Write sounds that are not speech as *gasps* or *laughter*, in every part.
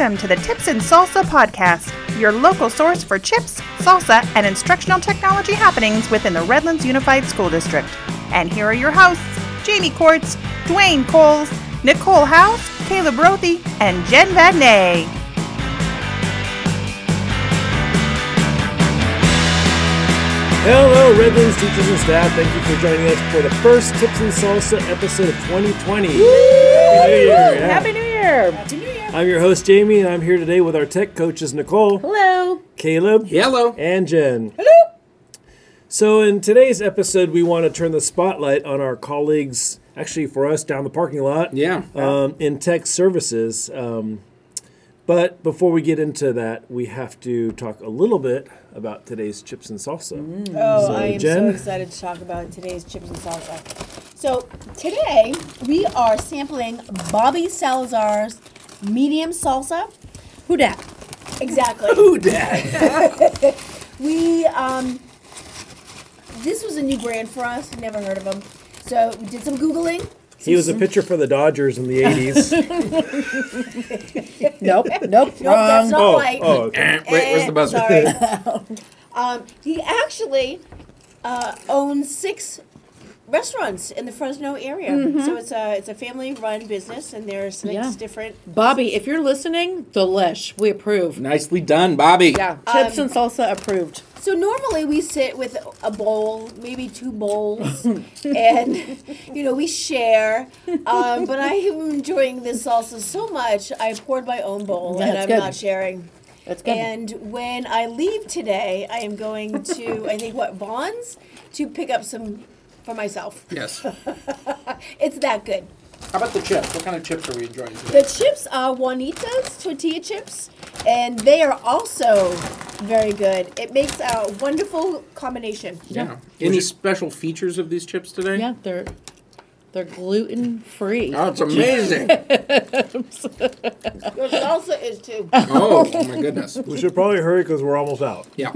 Welcome to the Tips and Salsa podcast, your local source for chips, salsa, and instructional technology happenings within the Redlands Unified School District. And here are your hosts Jamie Courts, Dwayne Coles, Nicole House, Caleb Rothy, and Jen Vadney. Hello, Redlands teachers and staff. Thank you for joining us for the first Tips and Salsa episode of 2020. Happy New Year! yeah. Happy New Year! I'm your host, Jamie, and I'm here today with our tech coaches, Nicole, Hello. Caleb, Hello. and Jen. Hello! So, in today's episode, we want to turn the spotlight on our colleagues, actually, for us down the parking lot. Yeah. um, in tech services. Um, but before we get into that, we have to talk a little bit about today's chips and salsa. Oh, So, I am Jen? so excited to talk about today's chips and salsa. So today we are sampling Bobby Salazar's medium salsa. Who dat? Exactly. Who dat? *laughs* we um, this was a new brand for us. Never heard of them. So we did some googling. He was a pitcher for the Dodgers in the 80s. *laughs* Nope, nope, Nope, that's not oh, right. oh, okay. Wait, where's the buzzer? Sorry. *laughs* um, he actually uh, owns six restaurants in the Fresno area. So it's a it's a family run business, and there's six Yeah. different. Bobby, if you're listening, delish. We approve. Nicely done, Bobby. Yeah, chips and salsa approved. So normally we sit with a bowl, maybe two bowls, *laughs* and you know we share. Um, but I am enjoying this salsa so much, I poured my own bowl, and I'm good. not sharing. That's good. And when I leave today, I am going to, I think, what, Vons to pick up some for myself. Yes. *laughs* It's that good. How about the chips? What kind of chips are we enjoying today? The chips are Juanitas tortilla chips, and they are also very good. It makes a wonderful combination. Yeah. Any special features of these chips today? yeah, they're they're gluten free. Oh, it's amazing. *laughs* Your salsa is too. *laughs* oh, my goodness. We should probably hurry because we're almost out. Yeah.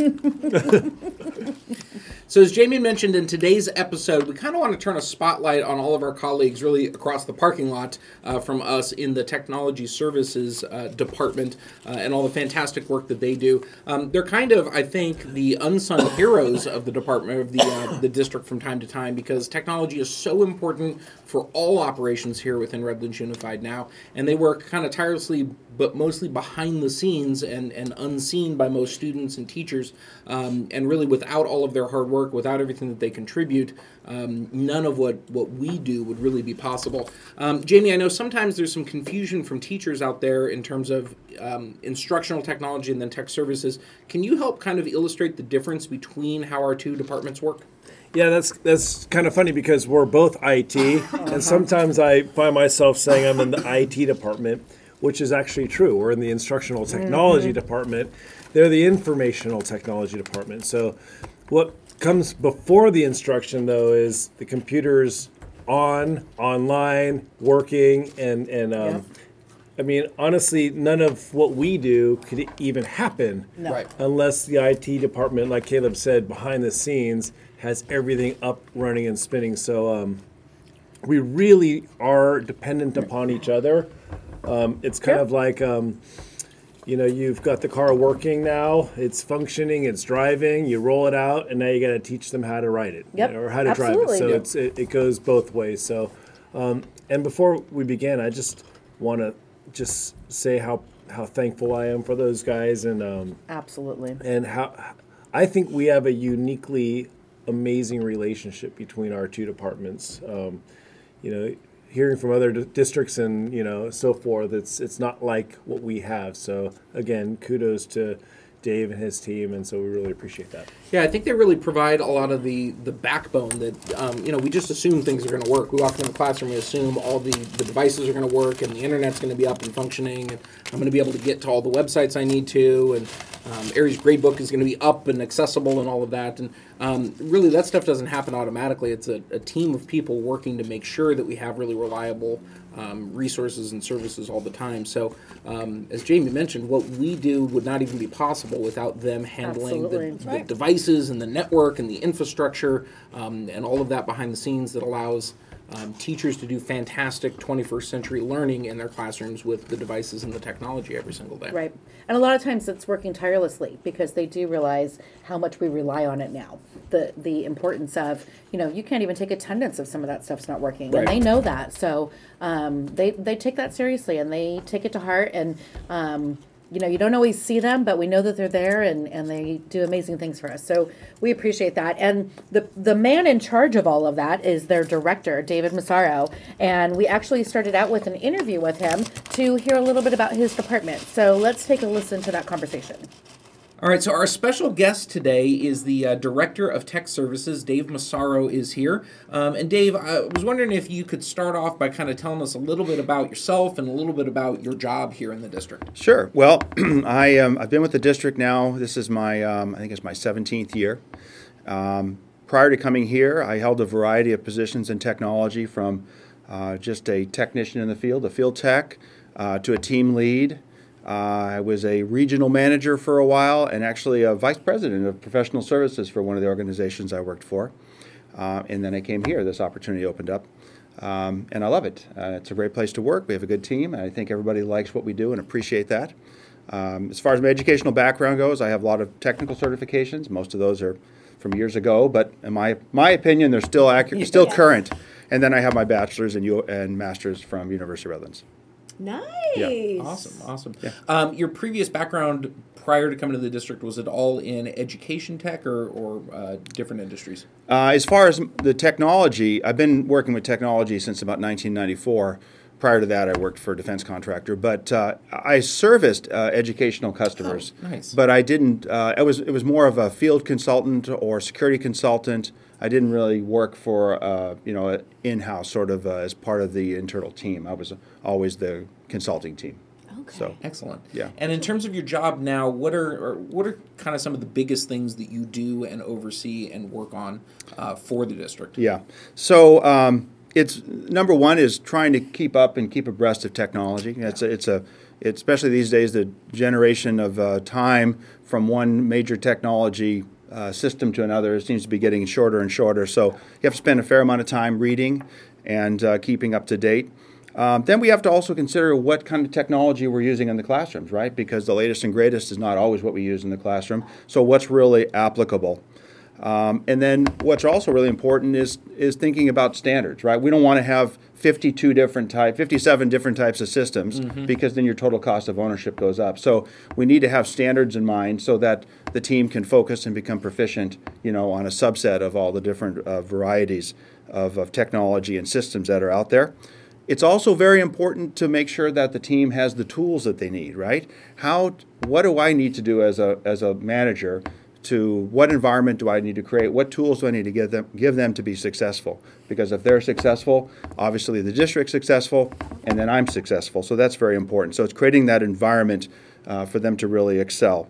So, as Jamie mentioned in today's episode, we kind of want to turn a spotlight on all of our colleagues really across the parking lot uh, from us in the technology services uh, department uh, and all the fantastic work that they do. Um, they're kind of, I think, the unsung heroes of the department of the uh, the district from time to time because technology is so important for all operations here within Redlands Unified now, and they work kind of tirelessly but mostly behind the scenes and, and unseen by most students and teachers. Um, and really, without all of their hard work, without everything that they contribute, um, none of what, what we do would really be possible. Um, Jamie, I know sometimes there's some confusion from teachers out there in terms of um, instructional technology and then tech services. Can you help kind of illustrate the difference between how our two departments work? Yeah, that's that's kind of funny because we're both IT, *laughs* and sometimes I find myself saying I'm in the IT department, which is actually true. We're in the instructional technology department. They're the informational technology department. So, what comes before the instruction though is the computers on, online, working, and and um, I mean honestly, none of what we do could even happen Right. unless the IT department, like Caleb said, behind the scenes has everything up, running, and spinning. So um, we really are dependent upon each other. Um, it's kind of like, um, you know, you've got the car working now, it's functioning, it's driving, you roll it out, and now you got to teach them how to ride it Yep, or how to absolutely. drive it. So Yep. it's, it, it goes both ways. So, um, and before we begin, I just want to just say how how thankful I am for those guys and um, Absolutely. and how I think we have a uniquely amazing relationship between our two departments. Um, you know, hearing from other d- districts and you know so forth, it's it's not like what we have. So again, kudos to Dave and his team, and so we really appreciate that. Yeah, I think they really provide a lot of the the backbone that um, you know we just assume things are going to work. We walk into the classroom, we assume all the, the devices are going to work and the internet's going to be up and functioning, and I'm going to be able to get to all the websites I need to, and um, Aeries gradebook is going to be up and accessible and all of that. And um, really, that stuff doesn't happen automatically. It's a, a team of people working to make sure that we have really reliable um, resources and services all the time. So, um, as Jamie mentioned, what we do would not even be possible without them handling the, Absolutely. the devices and the network and the infrastructure um, and all of that behind the scenes that allows um, teachers to do fantastic 21st century learning in their classrooms with the devices and the technology every single day. Right. And a lot of times it's working tirelessly because they do realize how much we rely on it now. The the importance of, you know, you can't even take attendance if some of that stuff's not working. Right. And they know that. So um, they, they take that seriously and they take it to heart. And, um, you know, you don't always see them, but we know that they're there and, and they do amazing things for us. So we appreciate that. And the the man in charge of all of that is their director, David Massaro. And we actually started out with an interview with him to hear a little bit about his department. So let's take a listen to that conversation. All right, so our special guest today is the uh, Director of Tech Services, Dave Massaro, is here. Um, and Dave, I was wondering if you could start off by kind of telling us a little bit about yourself and a little bit about your job here in the district. Sure. Well, *clears throat* I um, I've been with the district now. This is my um, I think it's my 17th year. Um, prior to coming here, I held a variety of positions in technology, from uh, just a technician in the field, a field tech, uh, to a team lead. Uh, I was a regional manager for a while, and actually a vice president of professional services for one of the organizations I worked for. Uh, and then I came here. This opportunity opened up, um, and I love it. Uh, it's a great place to work. We have a good team, and I think everybody likes what we do and appreciate that. Um, as far as my educational background goes, I have a lot of technical certifications. Most of those are from years ago, but in my my opinion, they're still accurate, still current. And then I have my bachelor's and, U- and master's from University of Redlands. Nice. Awesome, awesome. Um, your previous background prior to coming to the district, was it all in education tech or, or uh, different industries? Uh, as far as the technology, I've been working with technology since about 1994. Prior to that, I worked for a defense contractor, but uh, I serviced uh, educational customers. Oh, nice. But I didn't. Uh, it was it was more of a field consultant or security consultant. I didn't really work for uh, you know in-house sort of uh, as part of the internal team. I was always the consulting team. Okay. So Excellent. Yeah. And in terms of your job now, what are or what are kind of some of the biggest things that you do and oversee and work on uh, for the district? Yeah. So um, it's number one is trying to keep up and keep abreast of technology. It's a, it's a it's, especially these days the generation of uh, time from one major technology uh, system to another it seems to be getting shorter and shorter. So you have to spend a fair amount of time reading and uh, keeping up to date. Um, then we have to also consider what kind of technology we're using in the classrooms, right? Because the latest and greatest is not always what we use in the classroom. So what's really applicable? Um, and then what's also really important is is thinking about standards, right? We don't want to have 52 different type, 57 different types of systems because then your total cost of ownership goes up. So we need to have standards in mind so that the team can focus and become proficient, you know, on a subset of all the different uh, varieties of, of technology and systems that are out there. It's also very important to make sure that the team has the tools that they need, right? How what do I need to do as a as a manager to what environment do I need to create? What tools do I need to give them give them to be successful? Because if they're successful, obviously the district's successful, and then I'm successful. So that's very important. So it's creating that environment uh, for them to really excel,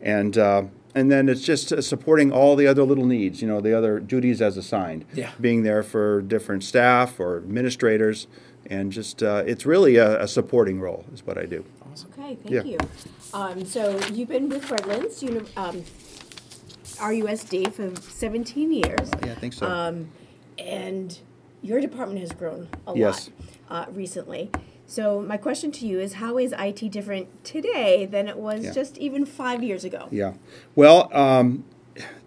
and uh, and then it's just uh, supporting all the other little needs. You know, the other duties as assigned. Yeah. Being there for different staff or administrators, and just uh, it's really a, a supporting role is what I do. Okay, thank Yeah. you. Um, so you've been with Redlands, uni- um, RUSD for 17 years. Yeah, I think so. Um, and your department has grown a Yes. lot uh, recently. So my question to you is, how is IT different today than it was Yeah. just even five years ago? Yeah. Well, um,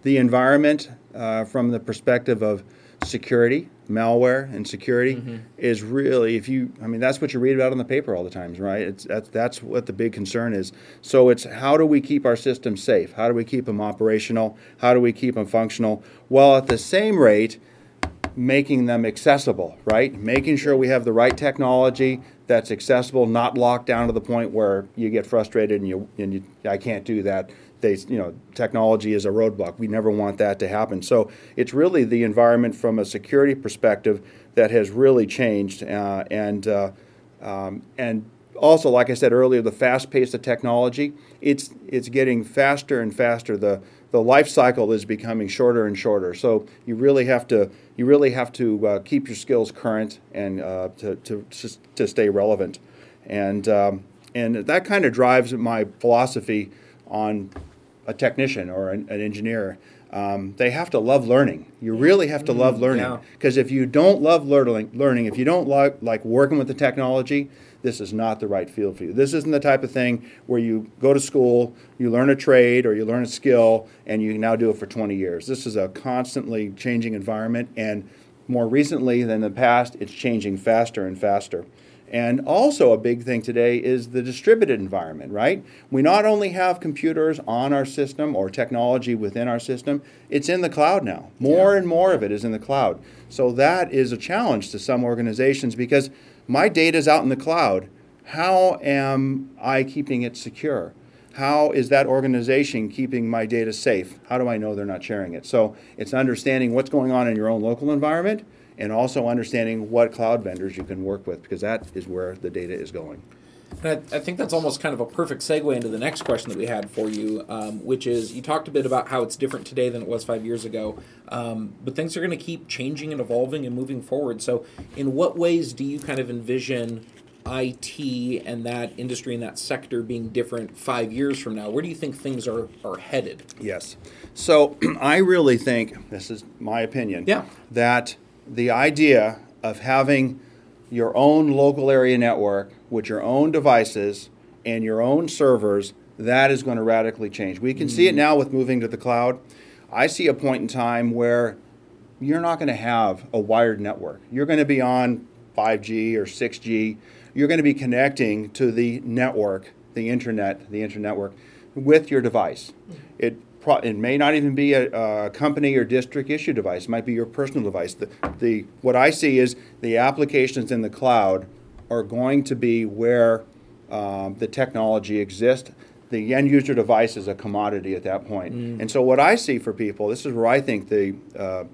the environment, uh, from the perspective of security, malware, and security, is really, if you, I mean, that's what you read about in the paper all the times, right? It's that's that's what the big concern is. So it's how do we keep our systems safe? How do we keep them operational? How do we keep them functional? While at the same rate, making them accessible, right? Making sure we have the right technology that's accessible, not locked down to the point where you get frustrated and you and you I can't do that. They, you know, technology is a roadblock. We never want that to happen. So it's really the environment from a security perspective that has really changed, uh, and uh, um, and also, like I said earlier, the fast pace of technology, it's it's getting faster and faster. The the life cycle is becoming shorter and shorter. So you really have to you really have to uh, keep your skills current and uh, to, to to stay relevant, and um, and that kind of drives my philosophy on a technician or an, an engineer. Um, they have to love learning. You really have to love learning yeah. because if you don't love learning, learning, if you don't like like working with the technology, this is not the right field for you. This isn't the type of thing where you go to school, you learn a trade or you learn a skill, and you now do it for 20 years. This is a constantly changing environment, and more recently than the past, it's changing faster and faster. And also, a big thing today is the distributed environment, right? We not only have computers on our system or technology within our system, it's in the cloud now. More and more of it is in the cloud. So, that is a challenge to some organizations because my data is out in the cloud. How am I keeping it secure? How is that organization keeping my data safe? How do I know they're not sharing it? So, it's understanding what's going on in your own local environment and also understanding what cloud vendors you can work with because that is where the data is going. And I, I think that's almost kind of a perfect segue into the next question that we had for you, um, which is you talked a bit about how it's different today than it was five years ago, um, but things are going to keep changing and evolving and moving forward. So, in what ways do you kind of envision IT and that industry and that sector being different five years from now? Where do you think things are, are headed? Yes. So *clears throat* I really think, this is my opinion, Yeah. that the idea of having your own local area network with your own devices and your own servers, that is going to radically change. We can see it mm. now with moving to the cloud. I see a point in time where you're not going to have a wired network. You're going to be on 5G or 6G. You're going to be connecting to the network, the internet, the internet network, with your device. Mm. It pro- it may not even be a, a company or district issue device. It might be your personal device. The, the what I see is the applications in the cloud are going to be where um, the technology exists. The end user device is a commodity at that point. And so, what I see for people, this is where I think the uh,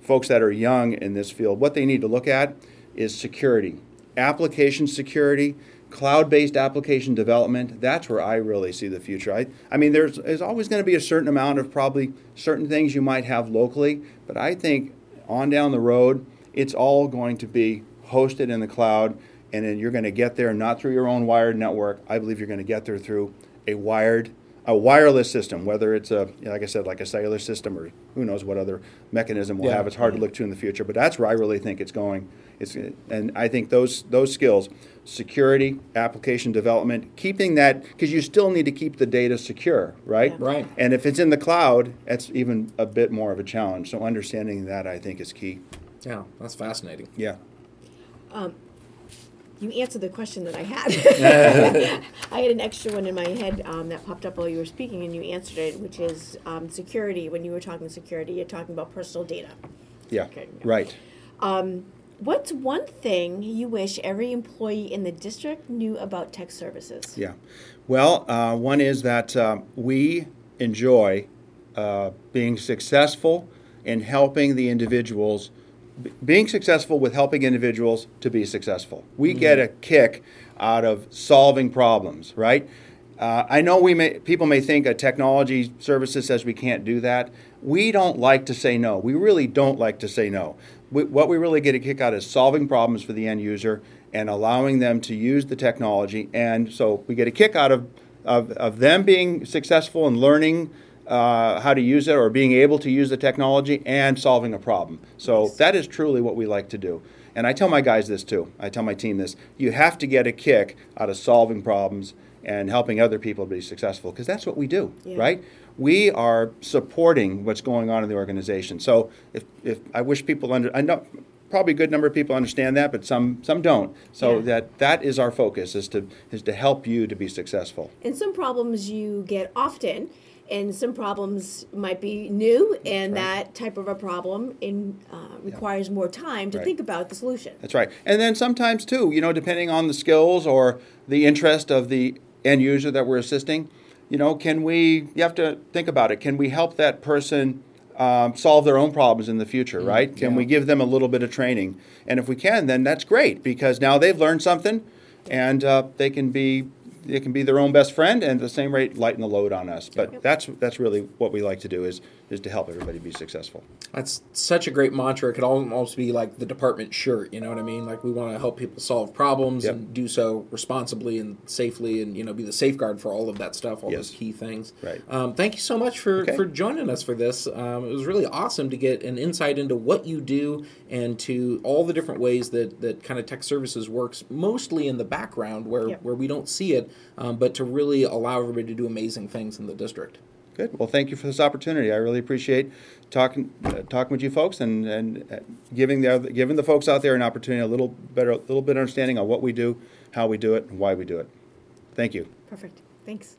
folks that are young in this field, what they need to look at is security, application security, cloud-based application development. That's where I really see the future. I, I mean, there's, there's always going to be a certain amount of probably certain things you might have locally, but I think on down the road, it's all going to be hosted in the cloud, and then you're going to get there not through your own wired network. I believe you're going to get there through a wired a wireless system, whether it's a, like I said, like a cellular system or who knows what other mechanism we'll Yeah. have. It's hard to look to in the future, but that's where I really think it's going. It's, and I think those those skills, security, application development, keeping that because you still need to keep the data secure, right? Right. And if it's in the cloud, that's even a bit more of a challenge. So understanding that, I think, is key. Yeah, that's fascinating. Yeah. Um, You answered the question that I had. *laughs* I had an extra one in my head um, that popped up while you were speaking, and you answered it, which is um, security. When you were talking security, you're talking about personal data. Yeah. Okay, yeah. Right. What's one thing you wish every employee in the district knew about tech services? Yeah. Well, uh, one is that um, we enjoy uh, being successful in helping the individuals, b- being successful with helping individuals to be successful. We get a kick out of solving problems, right? Uh, I know we may, people may think a technology services says we can't do that. We don't like to say no. We really don't like to say no. We, what we really get a kick out is solving problems for the end user and allowing them to use the technology. And so we get a kick out of, of, of them being successful and learning uh, how to use it or being able to use the technology and solving a problem. So that is truly what we like to do. And I tell my guys this too. I tell my team this. You have to get a kick out of solving problems and helping other people to be successful because that's what we do, Yeah. right? We are supporting what's going on in the organization. So if, if I wish people under, I know probably a good number of people understand that, but some some don't. So Yeah. that that is our focus is to is to help you to be successful. And some problems you get often, and some problems might be new, and that type of a problem in, uh, requires more time to Right. think about the solution. That's right. And then sometimes too, you know, depending on the skills or the interest of the end user that we're assisting, you know, can we? You have to think about it. Can we help that person um, solve their own problems in the future? right? Can we give them a little bit of training? And if we can, then that's great because now they've learned something, and uh, they can be they can be their own best friend and at the same rate lighten the load on us. But that's that's really what we like to do is is to help everybody be successful. That's such a great mantra. It could almost be like the department shirt. You know what I mean? Like we want to help people solve problems Yep. and do so responsibly and safely, and you know, be the safeguard for all of that stuff, all Yes. those key things. Right. Um, thank you so much for Okay. for joining us for this. Um, it was really awesome to get an insight into what you do and to all the different ways that that kind of tech services works, mostly in the background where Yep. where we don't see it, um, but to really allow everybody to do amazing things in the district. Good. Well, thank you for this opportunity. I really appreciate talking uh, talking with you folks and and uh, giving the other, giving the folks out there an opportunity, a little better, a little bit of understanding on what we do, how we do it, and why we do it. Thank you. Perfect. Thanks.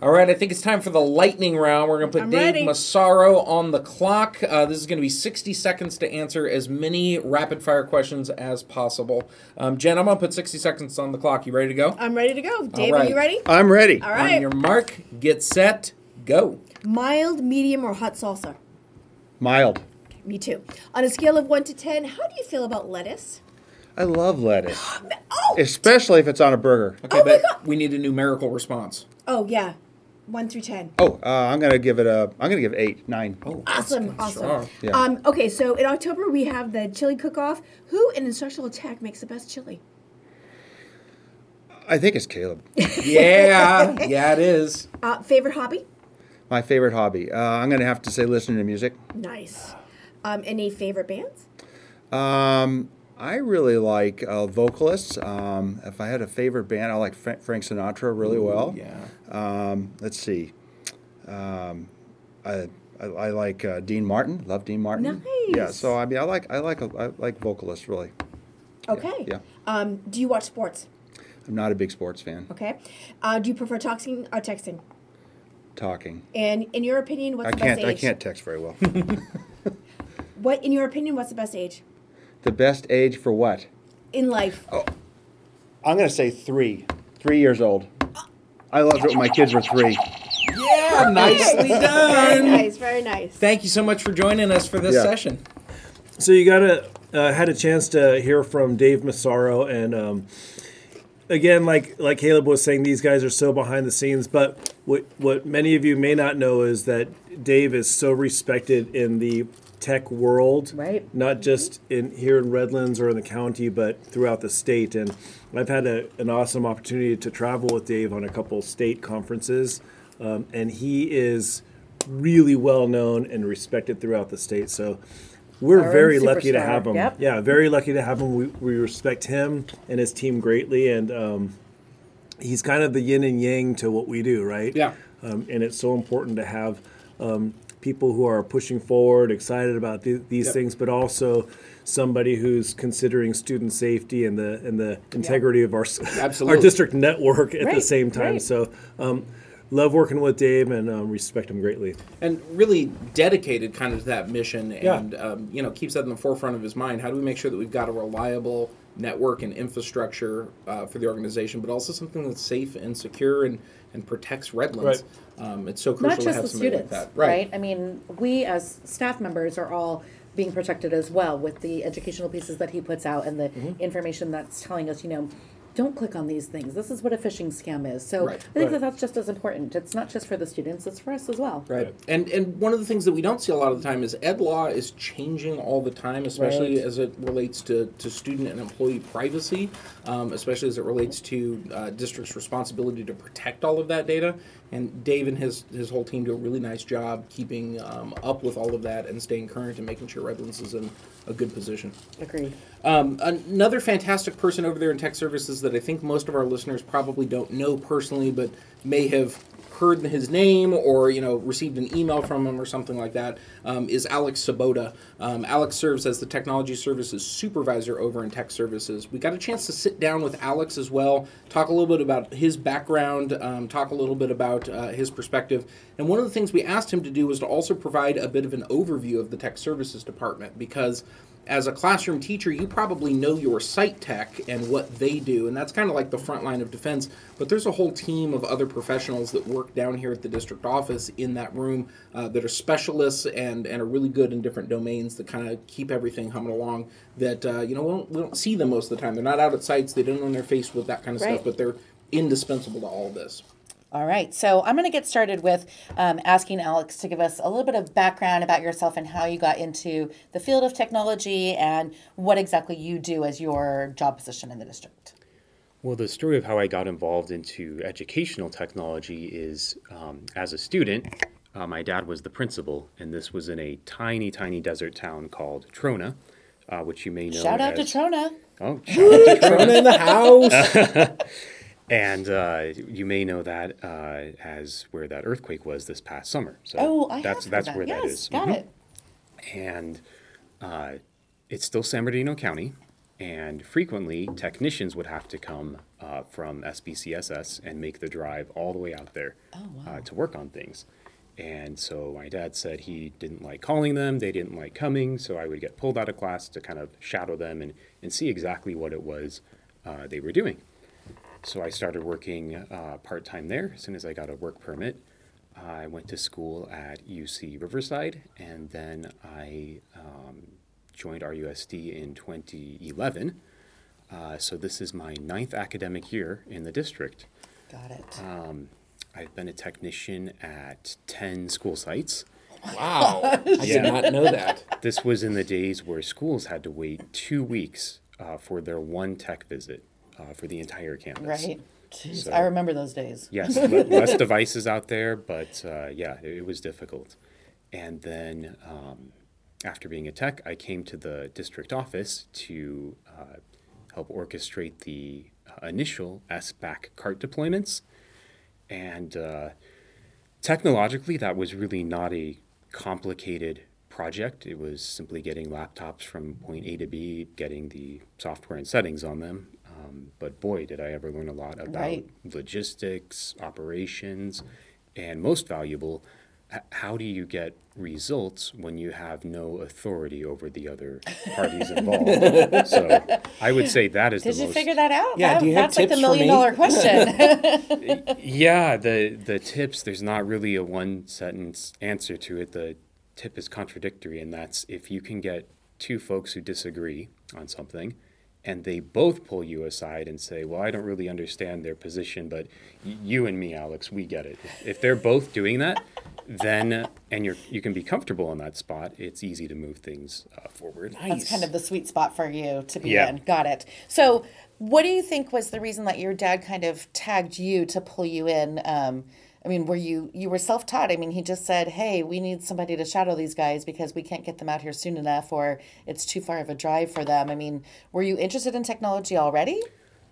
All right, I think it's time for the lightning round. We're going to put I'm Dave ready. Massaro on the clock. Uh, this is going to be 60 seconds to answer as many rapid fire questions as possible. Um, Jen, I'm going to put 60 seconds on the clock. You ready to go? I'm ready to go. Dave, right. are you ready? I'm ready. All right. On your mark, get set, go. Mild, medium, or hot salsa? Mild. Me too. On a scale of 1 to 10, how do you feel about lettuce? I love lettuce, *gasps* Oh! especially if it's on a burger. Okay, Oh my but God. we need a numerical response. Oh, yeah. 1 through 10. Oh, uh, I'm gonna give it a. I'm gonna give it eight, nine. Oh, Awesome, awesome. strong. Yeah. Um, okay, so in October we have the chili cook-off. Who in instructional tech makes the best chili? I think it's Caleb. *laughs* Yeah, yeah, it is. Uh, favorite hobby? My favorite hobby. Uh, I'm gonna have to say listening to music. Nice. Um, any favorite bands? Um, I really like uh, vocalists. Um, if I had a favorite band, I like Fra- Frank Sinatra really well. Yeah. Um, let's see. Um, I, I, I like uh, Dean Martin. Love Dean Martin. Nice. Yeah. So I mean, I like I like I like vocalists really. Okay. yeah. Um, do you watch sports? I'm not a big sports fan. Okay. Uh, do you prefer talking or texting? Talking. And in your opinion, what's I the can't I can't text very well. *laughs* What, in your opinion, what's the best age the best age for what? in life? Oh. I'm gonna say three. Three years old. I loved it when my kids were three. Yeah, nicely Very done. nice. Very nice. Thank you so much for joining us for this Yeah. session. So you got a uh, had a chance to hear from Dave Massaro, and um, again, like like Caleb was saying, these guys are so behind the scenes. But what what many of you may not know is that Dave is so respected in the tech world, Right. Not just in here in Redlands or in the county, but throughout the state. And I've had a, an awesome opportunity to travel with Dave on a couple state conferences, um, and he is really well known and respected throughout the state. So. We're Our very lucky to have him. Yep. Yeah, very lucky to have him. We, we respect him and his team greatly, and um, he's kind of the yin and yang to what we do, right? Yeah. Um, and it's so important to have um, people who are pushing forward, excited about th- these Yep. things, but also somebody who's considering student safety and the and the integrity of our s- our district network at the same time. right. So. Um, Love working with Dave and um, respect him greatly. and really dedicated kind of to that mission Yeah. and um, you know keeps that in the forefront of his mind how do we make sure that we've got a reliable network and infrastructure uh, for the organization but also something that's safe and secure and, and protects redlands um, it's so crucial not to have the somebody students, like that right. I mean, we as staff members are all being protected as well with the educational pieces that he puts out and the Mm-hmm. information that's telling us, you know, don't click on these things. This is what a phishing scam is. So Right. I think Right. that that's just as important. It's not just for the students; it's for us as well. Right. And and one of the things that we don't see a lot of the time is ed law is changing all the time, especially Right. as it relates to, to student and employee privacy, um, especially as it relates to uh, district's responsibility to protect all of that data. And Dave and his his whole team do a really nice job keeping um, up with all of that and staying current and making sure Redlands is in a good position. Agreed. Um, another fantastic person over there in tech services that I think most of our listeners probably don't know personally, but may have heard his name or you know received an email from him or something like that um, is Alex Sabota. Um, Alex serves as the technology services supervisor over in tech services. We got a chance to sit down with Alex as well, talk a little bit about his background, um, talk a little bit about uh, his perspective, and one of the things we asked him to do was to also provide a bit of an overview of the tech services department because as a classroom teacher, you probably know your site tech and what they do, and that's kind of like the front line of defense. But there's a whole team of other professionals that work down here at the district office in that room uh, that are specialists and, and are really good in different domains that kind of keep everything humming along. That uh, you know we don't, we don't see them most of the time. They're not out at sites. They don't know when they're faced with that kind of Right. stuff, but they're indispensable to all of this. All right, so I'm going to get started with um, asking Alex to give us a little bit of background about yourself and how you got into the field of technology and what exactly you do as your job position in the district. Well, the story of how I got involved into educational technology is um, as a student, uh, my dad was the principal, and this was in a tiny, tiny desert town called Trona, uh, which you may know. Shout out to Trona. Oh, shout out to Trona. in the house. *laughs* And uh, you may know that uh, as where that earthquake was this past summer. So Oh, I that's have that's heard where that. that yes, is. Got Mhm. it. and uh, it's still San Bernardino County. And frequently, technicians would have to come uh, from SBCSS and make the drive all the way out there oh, uh, to work on things. And so my dad said he didn't like calling them, they didn't like coming, so I would get pulled out of class to kind of shadow them and, and see exactly what it was uh, they were doing. So I started working uh, part time there as soon as I got a work permit. I went to school at UC Riverside, and then I um, joined RUSD in 2011. Uh, so this is my ninth academic year in the district. Got it. Um, I've been a technician at 10 school sites. Wow, *laughs* I did not know that. This was in the days where schools had to wait two weeks uh, for their one tech visit uh, for the entire campus. right. Jeez, So- I remember those days. Yes, *laughs* le- less devices out there, but uh, yeah, it, it was difficult. And then um, after being a tech, I came to the district office to uh, help orchestrate the uh, initial SBAC cart deployments. And uh, technologically, that was really not a complicated project. It was simply getting laptops from point A to B, getting the software and settings on them. Um, but boy, did I ever learn a lot about Right. logistics, operations, and most valuable, h- how do you get results when you have no authority over the other parties *laughs* involved? so I would say that is Did the you most. figure that out? Yeah, That- do you have that's like the tips for million me? dollar question. *laughs* Yeah, the the tips. There's not really a one sentence answer to it. The tip is contradictory, and that's if you can get two folks who disagree on something, and they both pull you aside and say, "Well, I don't really understand their position, but you and me, Alex, we get it." If, if they're both doing that, then and you're you can be comfortable in that spot. It's easy to move things uh, forward. That's kind of the sweet spot for you to be Yeah. in. Got it. So, what do you think was the reason that your dad kind of tagged you to pull you in? Um, I mean, were you you were self taught? I mean, he just said, "Hey, we need somebody to shadow these guys because we can't get them out here soon enough, or it's too far of a drive for them." I mean, were you interested in technology already?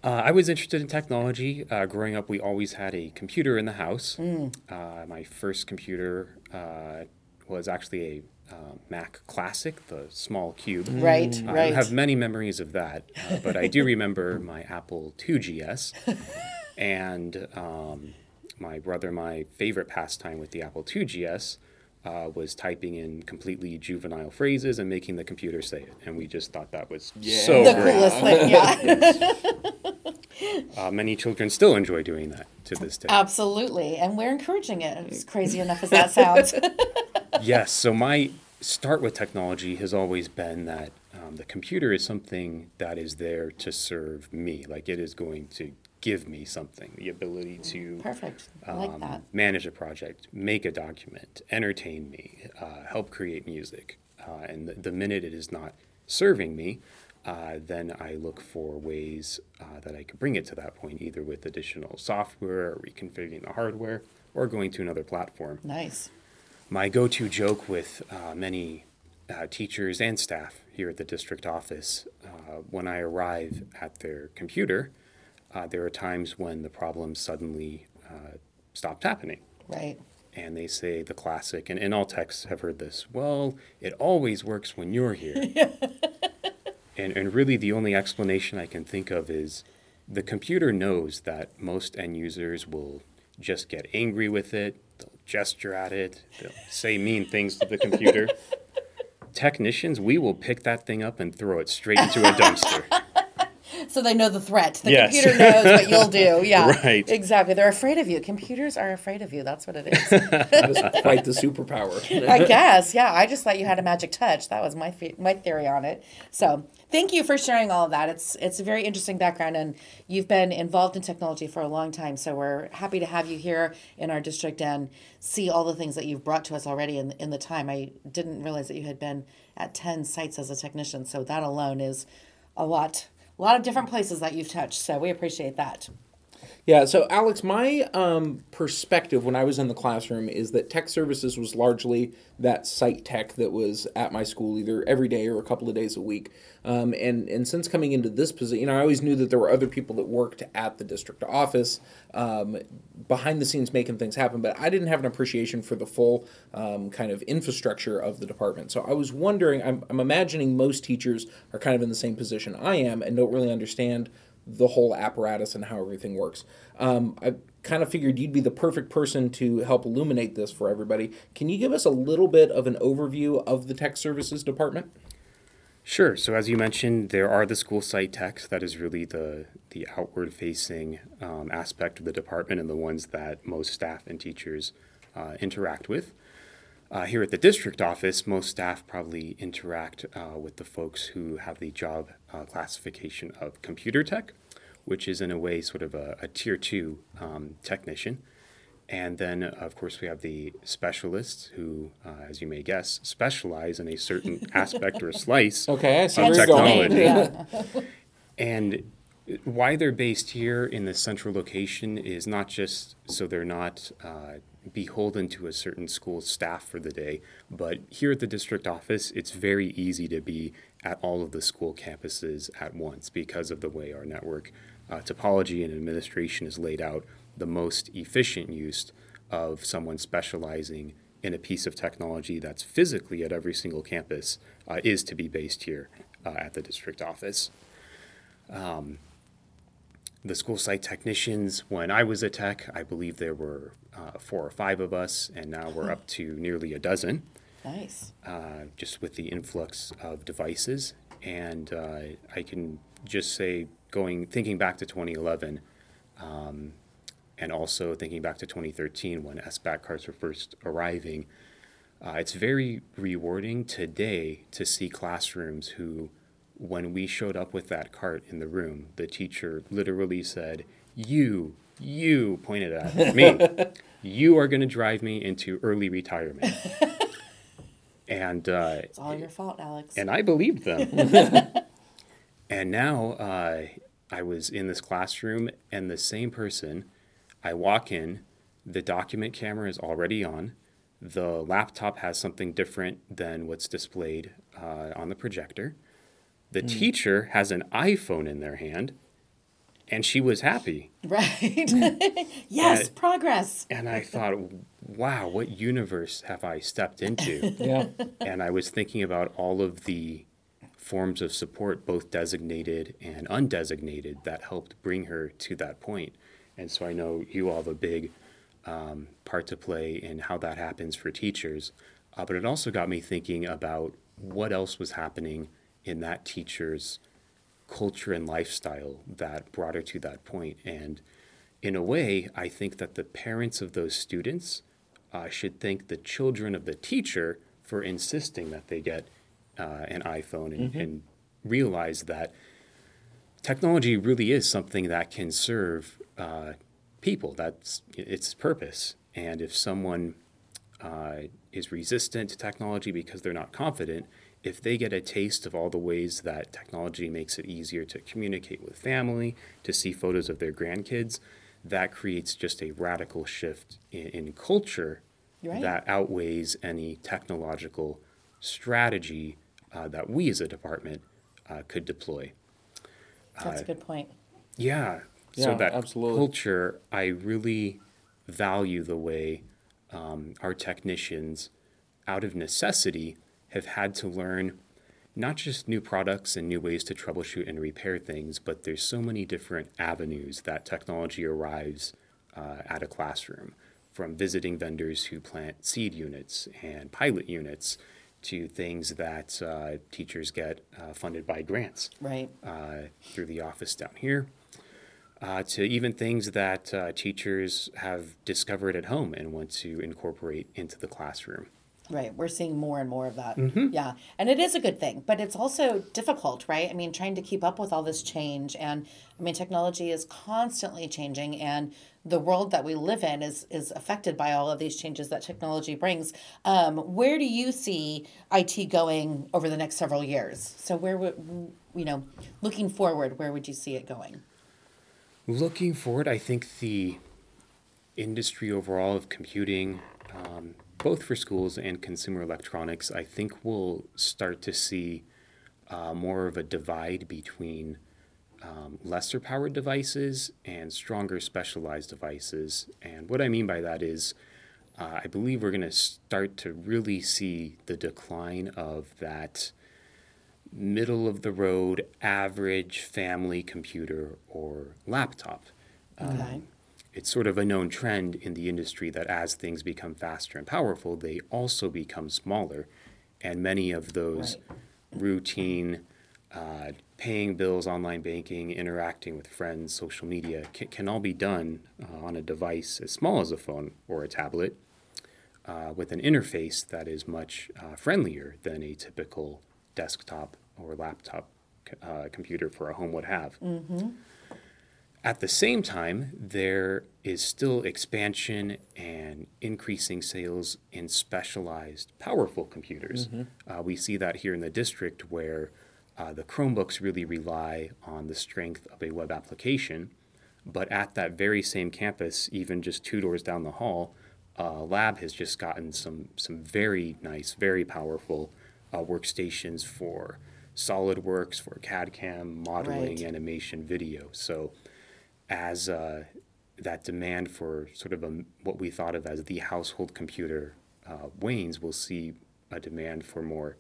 Uh, I was interested in technology. Uh, growing up, we always had a computer in the house. Uh, my first computer uh, was actually a uh, Mac Classic, the small cube. Right, I right. don't have many memories of that, uh, but I do remember my Apple IIGS. *laughs* and um, my brother, my favorite pastime with the Apple IIGS uh, was typing in completely juvenile phrases and making the computer say it. And we just thought that was so the great. coolest thing, *laughs* yeah. Uh, many children still enjoy doing that to this day. Absolutely, and we're encouraging it. As crazy enough as that *laughs* sounds. *laughs* yes. So my start with technology has always been that um, the computer is something that is there to serve me. Like it is going to give me something, the ability to like um, that. manage a project, make a document, entertain me, uh, help create music. Uh, and the, the minute it is not serving me, uh, then I look for ways uh, that I could bring it to that point, either with additional software, or reconfiguring the hardware, or going to another platform. Nice. My go to joke with uh, many uh, teachers and staff here at the district office uh, when I arrive at their computer, uh, there are times when the problems suddenly uh, stopped happening. Right. And they say the classic, and, and all texts have heard this well, it always works when you're here. *laughs* and, and really, the only explanation I can think of is the computer knows that most end users will just get angry with it, they'll gesture at it, they'll say mean things to the computer. *laughs* Technicians, we will pick that thing up and throw it straight into a dumpster. *laughs* so they know the threat. The Yes. computer knows what you'll do. *laughs* Yeah, Right. Exactly. They're afraid of you. Computers are afraid of you. That's what it is. That is quite the superpower. I guess. Yeah. I just thought you had a magic touch. That was my the- my theory on it. So thank you for sharing all of that. It's it's a very interesting background, and you've been involved in technology for a long time. So we're happy to have you here in our district and see all the things that you've brought to us already in in the time. I didn't realize that you had been at ten sites as a technician. So that alone is a lot. A lot of different places that you've touched. So we appreciate that. Yeah, so Alex, my um, perspective when I was in the classroom is that tech services was largely that site tech that was at my school either every day or a couple of days a week. Um, and and since coming into this position, you know, I always knew that there were other people that worked at the district office um, behind the scenes making things happen, but I didn't have an appreciation for the full um, kind of infrastructure of the department. So I was wondering, I'm, I'm imagining most teachers are kind of in the same position I am and don't really understand the whole apparatus and how everything works. Um, I kind of figured you'd be the perfect person to help illuminate this for everybody. Can you give us a little bit of an overview of the tech services department? Sure. So as you mentioned, there are the school site techs. That is really the the outward facing um, aspect of the department and the ones that most staff and teachers uh, interact with. Uh, here at the district office, most staff probably interact uh, with the folks who have the job uh, classification of computer tech, which is in a way sort of a, a tier two um, technician. And then, of course, we have the specialists who, uh, as you may guess, specialize in a certain *laughs* aspect or slice Okay, I see of where you're technology. And why they're based here in the central location is not just so they're not uh, beholden to a certain school staff for the day, but here at the district office, it's very easy to be at all of the school campuses at once because of the way our network uh, topology and administration is laid out. The most efficient use of someone specializing in a piece of technology that's physically at every single campus uh, is to be based here uh, at the district office the school site technicians, when I was a tech, I believe there were uh, four or five of us, and now we're up to nearly a dozen, Nice. uh, just with the influx of devices. And uh, I can just say, going thinking back to 2011, um, and also thinking back to 2013 when SBAC cards were first arriving, uh, it's very rewarding today to see classrooms who, when we showed up with that cart in the room, the teacher literally said, You, you pointed at *laughs* me, you are going to drive me into early retirement. *laughs* and uh, It's all your fault, Alex. and I believed them. *laughs* and now uh, I was in this classroom, and the same person, I walk in, the document camera is already on, the laptop has something different than what's displayed uh, on the projector. The teacher has an iPhone in their hand, and she was happy. right. *laughs* *laughs* yes, Uh, progress. And I thought, wow, what universe have I stepped into? *laughs* Yeah. and I was thinking about all of the forms of support, both designated and undesignated, that helped bring her to that point. And so I know you all have a big um, part to play in how that happens for teachers. Uh, but it also got me thinking about what else was happening in that teacher's culture and lifestyle that brought her to that point. And in a way, I think that the parents of those students uh, should thank the children of the teacher for insisting that they get uh, an iPhone and, and realize that technology really is something that can serve uh, people. That's its purpose. And if someone uh, is resistant to technology because they're not confident, if they get a taste of all the ways that technology makes it easier to communicate with family, to see photos of their grandkids, that creates just a radical shift in, in culture Right. that outweighs any technological strategy uh, that we as a department uh, could deploy. That's a good point. Yeah. yeah So that absolutely. culture, I really value the way um, our technicians, out of necessity, have had to learn not just new products and new ways to troubleshoot and repair things, but there's so many different avenues that technology arrives uh, at a classroom, from visiting vendors who plant seed units and pilot units to things that uh, teachers get uh, funded by grants Right. uh, through the office down here, uh, to even things that uh, teachers have discovered at home and want to incorporate into the classroom. Right. We're seeing more and more of that. Mm-hmm. Yeah. And it is a good thing, but it's also difficult, right? I mean, trying to keep up with all this change. And I mean, technology is constantly changing, and the world that we live in is, is affected by all of these changes that technology brings. Um, where do you see IT going over the next several years? So, where would, you know, looking forward, where would you see it going? Looking forward, I think the industry overall of computing, um, both for schools and consumer electronics, I think we'll start to see uh, more of a divide between um, lesser powered devices and stronger specialized devices. And what I mean by that is, uh, I believe we're going to start to really see the decline of that middle of the road average family computer or laptop. Okay. It's sort of a known trend in the industry that as things become faster and powerful, they also become smaller. And many of those routine, uh, paying bills, online banking, interacting with friends, social media can, can all be done uh, on a device as small as a phone or a tablet uh, with an interface that is much uh, friendlier than a typical desktop or laptop c- uh, computer for a home would have. At the same time, there is still expansion and increasing sales in specialized, powerful computers. Uh, we see that here in the district where uh, the Chromebooks really rely on the strength of a web application. But at that very same campus, even just two doors down the hall, uh, Lab has just gotten some, some very nice, very powerful uh, workstations for SolidWorks, for CAD CAM, modeling, Right. animation, video. So as uh, that demand for sort of a, what we thought of as the household computer uh, wanes, we'll see a demand for more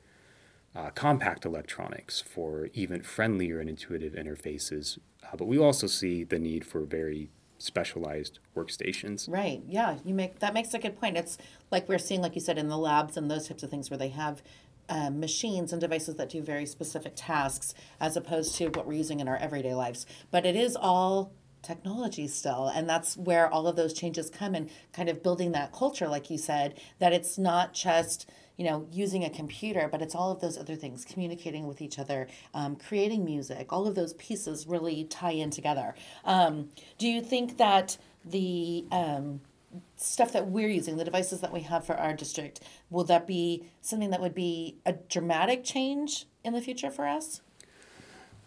uh, compact electronics, for even friendlier and intuitive interfaces. Uh, but we also see the need for very specialized workstations. Right. Yeah. You make that makes a good point. It's like we're seeing, like you said, in the labs and those types of things where they have um, machines and devices that do very specific tasks, as opposed to what we're using in our everyday lives. But it is all technology still, and that's where all of those changes come and kind of building that culture, like you said, that it's not just you know using a computer, but it's all of those other things, communicating with each other, um, creating music. All of those pieces really tie in together. Um, do you think that the um, stuff that we're using, the devices that we have for our district, will that be something that would be a dramatic change in the future for us?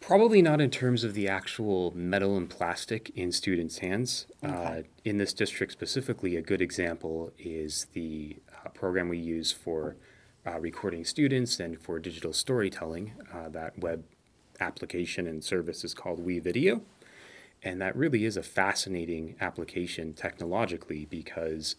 Probably not in terms of the actual metal and plastic in students' hands. Uh, in this district specifically, a good example is the uh, program we use for uh, recording students and for digital storytelling. Uh, that web application and service is called WeVideo. And that really is a fascinating application technologically because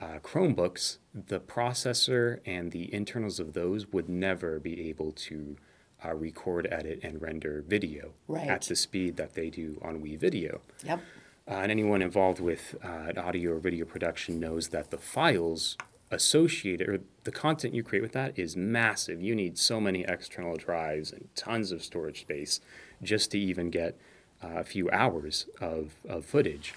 uh, Chromebooks, the processor and the internals of those would never be able to uh, record, edit, and render video Right. at the speed that they do on WeVideo. Yep. Uh, and anyone involved with uh, audio or video production knows that the files associated or the content you create with that is massive. You need so many external drives and tons of storage space just to even get uh, a few hours of, of footage.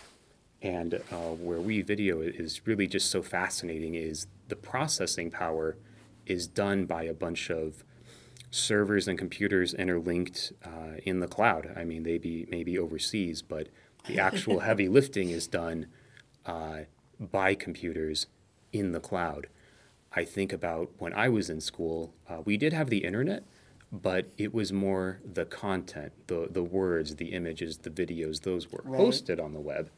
And uh, where WeVideo is really just so fascinating is the processing power is done by a bunch of servers and computers interlinked uh, in the cloud. I mean, they be maybe overseas, but the actual *laughs* heavy lifting is done uh, by computers in the cloud. I think about when I was in school, uh, we did have the internet, but it was more the content, the the words, the images, the videos. Those were Right. hosted on the web,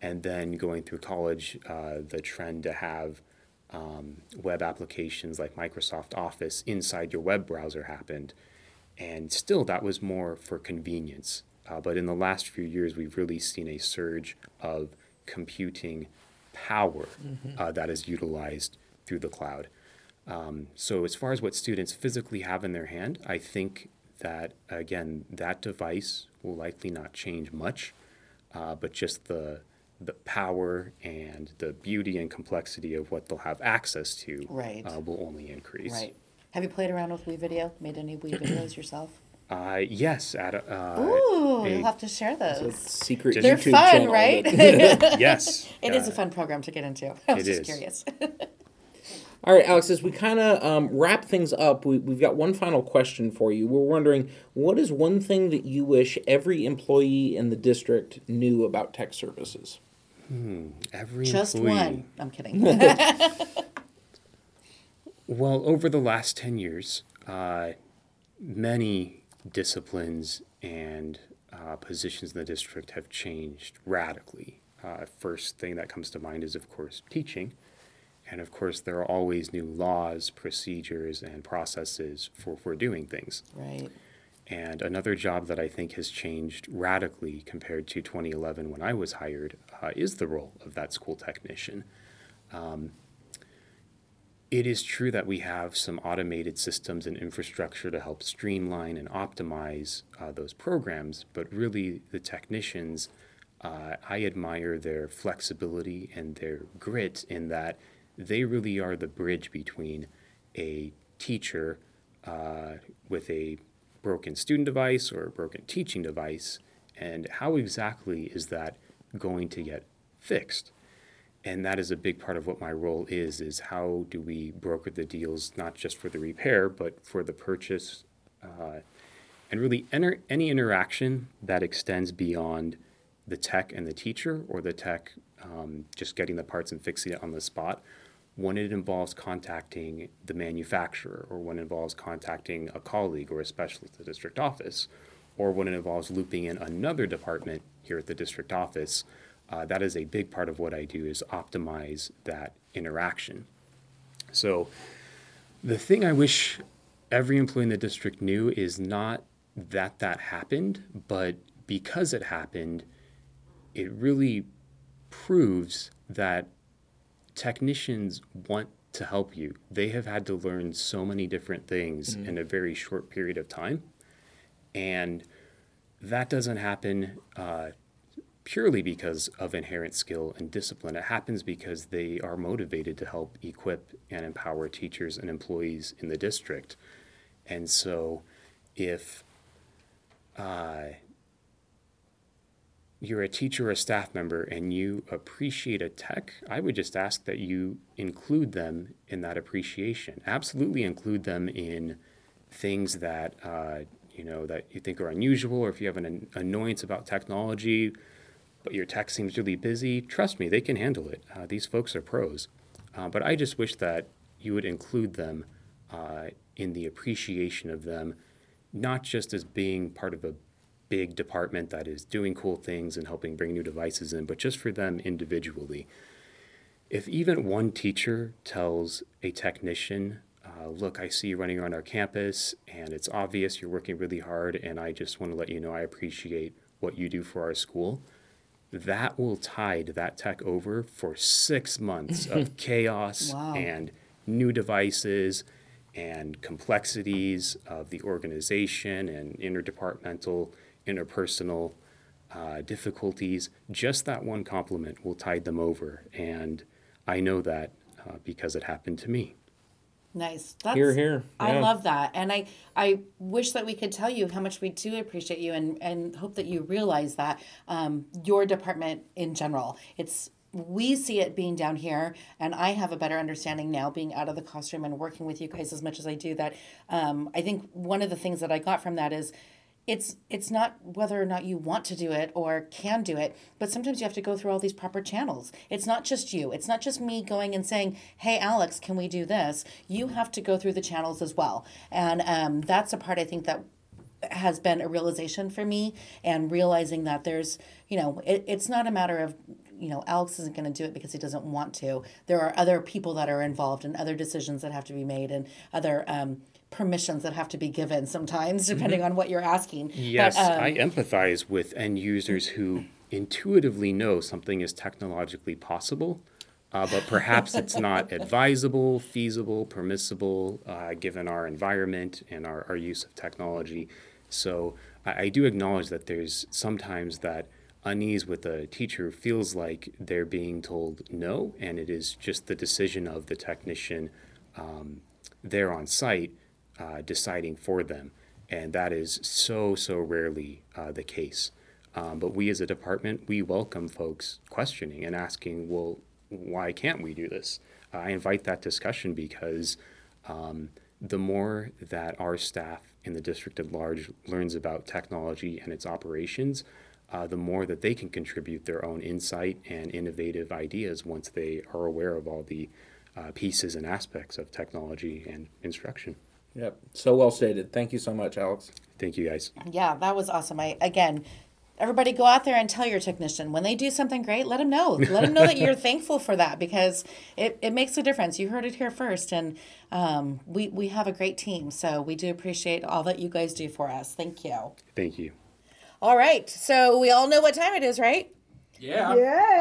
and then going through college, uh, the trend to have um, web applications like Microsoft Office inside your web browser happened. And still, that was more for convenience. Uh, but in the last few years, we've really seen a surge of computing power uh, that is utilized through the cloud. Um, so, as far as what students physically have in their hand, I think that, again, that device will likely not change much, uh, but just the the power and the beauty and complexity of what they'll have access to Right. uh, will only increase. Right. Have you played around with WeVideo? Made any Wii videos yourself? *clears throat* Uh, yes, at a, uh, Ooh, a- you'll have to share those. Secret They're YouTube fun, channel right? that- *laughs* yes, *laughs* It is a fun program to get into. *laughs* I was It just is. curious. All right, Alex, as we kind of um, wrap things up, we, we've got one final question for you. We're wondering what is one thing that you wish every employee in the district knew about tech services? Every just employee. one. I'm kidding. *laughs* Well, over the last 10 years, uh, many disciplines and uh, positions in the district have changed radically. Uh, first thing that comes to mind is, of course, teaching. And of course, there are always new laws, procedures, and processes for, for doing things. right. And another job that I think has changed radically compared to 2011 when I was hired uh, is the role of that school technician. Um, it is true that we have some automated systems and infrastructure to help streamline and optimize uh, those programs, but really the technicians, uh, I admire their flexibility and their grit in that they really are the bridge between a teacher uh, with a broken student device or a broken teaching device, and how exactly is that going to get fixed? and that is a big part of what my role is is how do we broker the deals not just for the repair but for the purchase uh, and really enter any interaction that extends beyond the tech and the teacher or the tech um, just getting the parts and fixing it on the spot when it involves contacting the manufacturer or when it involves contacting a colleague or a specialist at the district office or when it involves looping in another department here at the district office uh, that is a big part of what I do is optimize that interaction. So the thing I wish every employee in the district knew is not that that happened, but because it happened, it really proves that technicians want to help you. They have had to learn so many different things in a very short period of time. And that doesn't happen uh, purely because of inherent skill and discipline. It happens because they are motivated to help equip and empower teachers and employees in the district. And so, if uh, you're a teacher or a staff member and you appreciate a tech, I would just ask that you include them in that appreciation. Absolutely include them in things that uh, you know that you think are unusual, or if you have an an annoyance about technology, but your tech seems really busy. Trust me, they can handle it. Uh, these folks are pros. Uh, but I just wish that you would include them uh, in the appreciation of them, not just as being part of a big department that is doing cool things and helping bring new devices in, but just for them individually. If even one teacher tells a technician, uh, look, I see you running around our campus and it's obvious you're working really hard, and I just want to let you know I appreciate what you do for our school, that will tide that tech over for six months of *laughs* chaos Wow. and new devices and complexities of the organization and interdepartmental, interpersonal uh, difficulties. Just that one compliment will tide them over. And I know that uh, because it happened to me. Nice. That's, Hear, hear. I love that. And I, I wish that we could tell you how much we do appreciate you and, and hope that you realize that um, your department in general. It's we see it being down here and I have a better understanding now being out of the classroom and working with you guys as much as I do that um, I think one of the things that I got from that is it's it's not whether or not you want to do it or can do it but sometimes you have to go through all these proper channels. It's not just you. It's not just me going and saying hey alex can we do this? You have to go through the channels as well. And um, that's a part i think that has been a realization for me and realizing that there's you know it, it's not a matter of you know alex isn't going to do it because he doesn't want to. There are other people that are involved and other decisions that have to be made and other um, permissions that have to be given sometimes depending on what you're asking. Yes, but, um, I empathize with end users who intuitively know something is technologically possible, uh, but perhaps it's not *laughs* advisable, feasible, permissible, uh, given our environment and our, our use of technology. So I, I do acknowledge that there's sometimes that unease with a teacher who feels like they're being told no, and it is just the decision of the technician um, there on site uh, deciding for them. And that is so, so rarely uh, the case. Um, but we as a department, we welcome folks questioning and asking, well, why can't we do this? I invite that discussion because um, the more that our staff in the district at large learns about technology and its operations, uh, the more that they can contribute their own insight and innovative ideas once they are aware of all the uh, pieces and aspects of technology and instruction. Yep. So well stated. Thank you so much, Alex. Thank you, guys. Yeah, that was awesome. I again, everybody go out there and tell your technician when they do something great. Let them know. *laughs* Let them know that you're thankful for that because it, it makes a difference. You heard it here first, and um, we we have a great team, so we do appreciate all that you guys do for us. Thank you. Thank you. All right, so we all know what time it is, right? Yeah.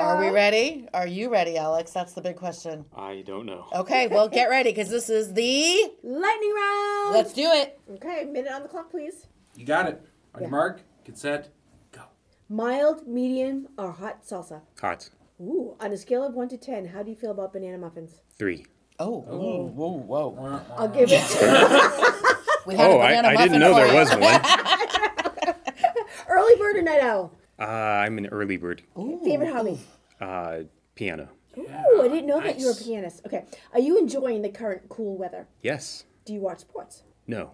Are we ready? Are you ready, Alex? That's the big question. I don't know. Okay, well, get ready because this is the. Lightning round. Let's do it. Okay, minute on the clock, please. You got it. On your Yeah. mark, get set, go. Mild, medium, or hot salsa? Hot. Ooh, on a scale of one to ten, how do you feel about banana muffins? Three. Oh, oh. whoa, whoa, whoa. I'll give it. *laughs* We had Oh, a I, banana I muffin didn't know there was one. *laughs* *laughs* Early bird or night owl? Uh, I'm an early bird. Favorite hobby? Uh, piano. Ooh, I didn't know that you were a pianist. Okay, are you enjoying the current cool weather? Yes. Do you watch sports? No.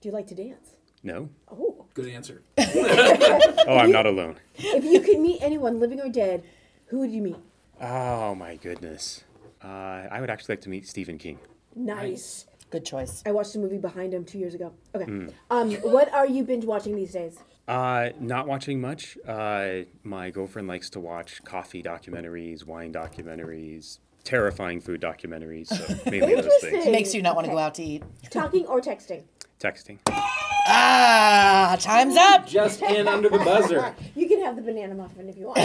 Do you like to dance? No. Oh, Good answer. *laughs* Oh, I'm not alone. if you could meet anyone, living or dead, who would you meet? Oh my goodness. Uh, I would actually like to meet Stephen King. Nice. Good choice. I watched the movie Behind Him two years ago. Okay. Hmm. Um, what are you binge watching these days? Uh, not watching much. Uh, my girlfriend likes to watch coffee documentaries, wine documentaries, terrifying food documentaries. So *laughs* mainly those things. Interesting. Makes you not want to go out to eat. *laughs* Talking or texting? Texting. Ah, time's up. Just in under the buzzer. *laughs* You can have the banana muffin if you want.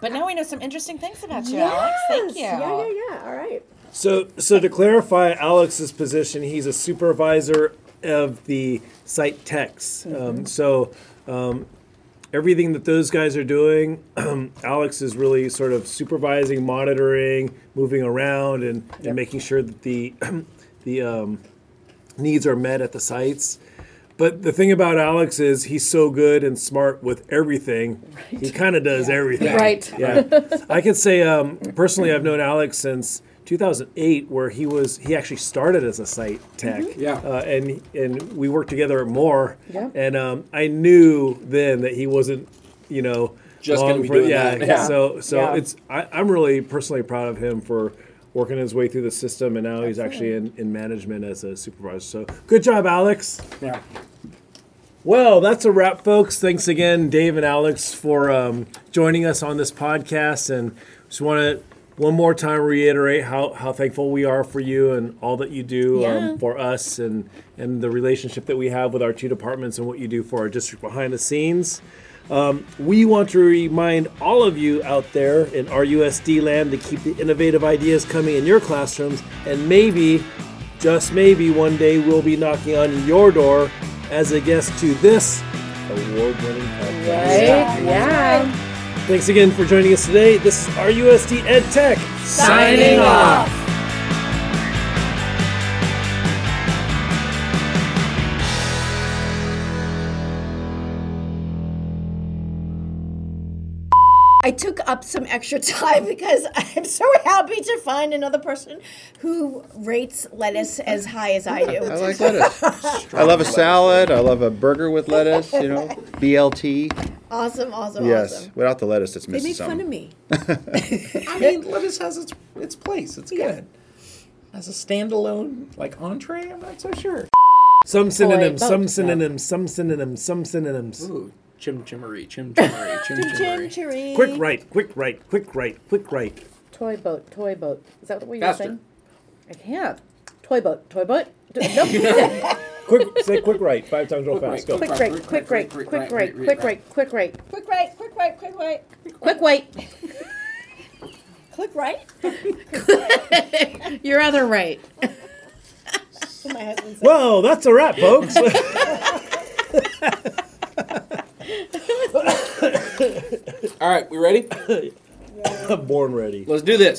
But now we know some interesting things about you, Alex. Thank you. Yeah, yeah, yeah. All right. So, so to clarify Alex's position, he's a supervisor of the site techs. Um, so, um, everything that those guys are doing, *clears throat* Alex is really sort of supervising, monitoring, moving around, and, and making sure that the *clears throat* the um, needs are met at the sites. But the thing about Alex is he's so good and smart with everything. He kind of does everything. Right. Yeah. *laughs* I can say um, personally, I've known Alex since 2008, where he was he actually started as a site tech. Yeah. Uh, and and we worked together more. Yeah. And um, I knew then that he wasn't, you know, Just long gonna be for- doing yeah, that. Yeah. So so Yeah. it's I, I'm really personally proud of him for working his way through the system, and now he's actually in, in management as a supervisor. So good job, Alex. Yeah. Well, that's a wrap, folks. Thanks again, Dave and Alex, for um, joining us on this podcast. And just want to one more time reiterate how, how thankful we are for you and all that you do Yeah. um, for us and, and the relationship that we have with our two departments and what you do for our district behind the scenes. Um, we want to remind all of you out there in RUSD land to keep the innovative ideas coming in your classrooms, and maybe, just maybe, one day we'll be knocking on your door as a guest to this award-winning podcast. Right? Yeah. Thanks again for joining us today. This is RUSD Ed Tech signing off. I took up some extra time *laughs* because I'm so happy to find another person who rates lettuce as high as I do. I like lettuce. *laughs* I love a salad. I love a burger with lettuce. You know, BLT. Awesome, awesome, awesome. Yes. awesome. Without the lettuce, it's missing. They missing make fun of me. *laughs* I mean, lettuce has its its place. It's good. As a standalone like entree, I'm not so sure. Some synonyms, boat. some synonyms, some synonyms, some synonyms. Ooh, chim chimmery, chim chimmery, chim Chim chimmery. chiree. Quick right, quick right, quick right, quick right. Toy boat, toy boat. Is that what you're Faster. saying? I can't. Toy boat, toy boat. D- Nope. Quick, say quick right five times real fast. Go. quick right, quick right, quick right, quick right, quick right. Quick right, quick right, quick right. Quick wait. Click right. Your other right. So my husband said. Well, that's a wrap, folks. All right, we ready? Born ready. Let's do this.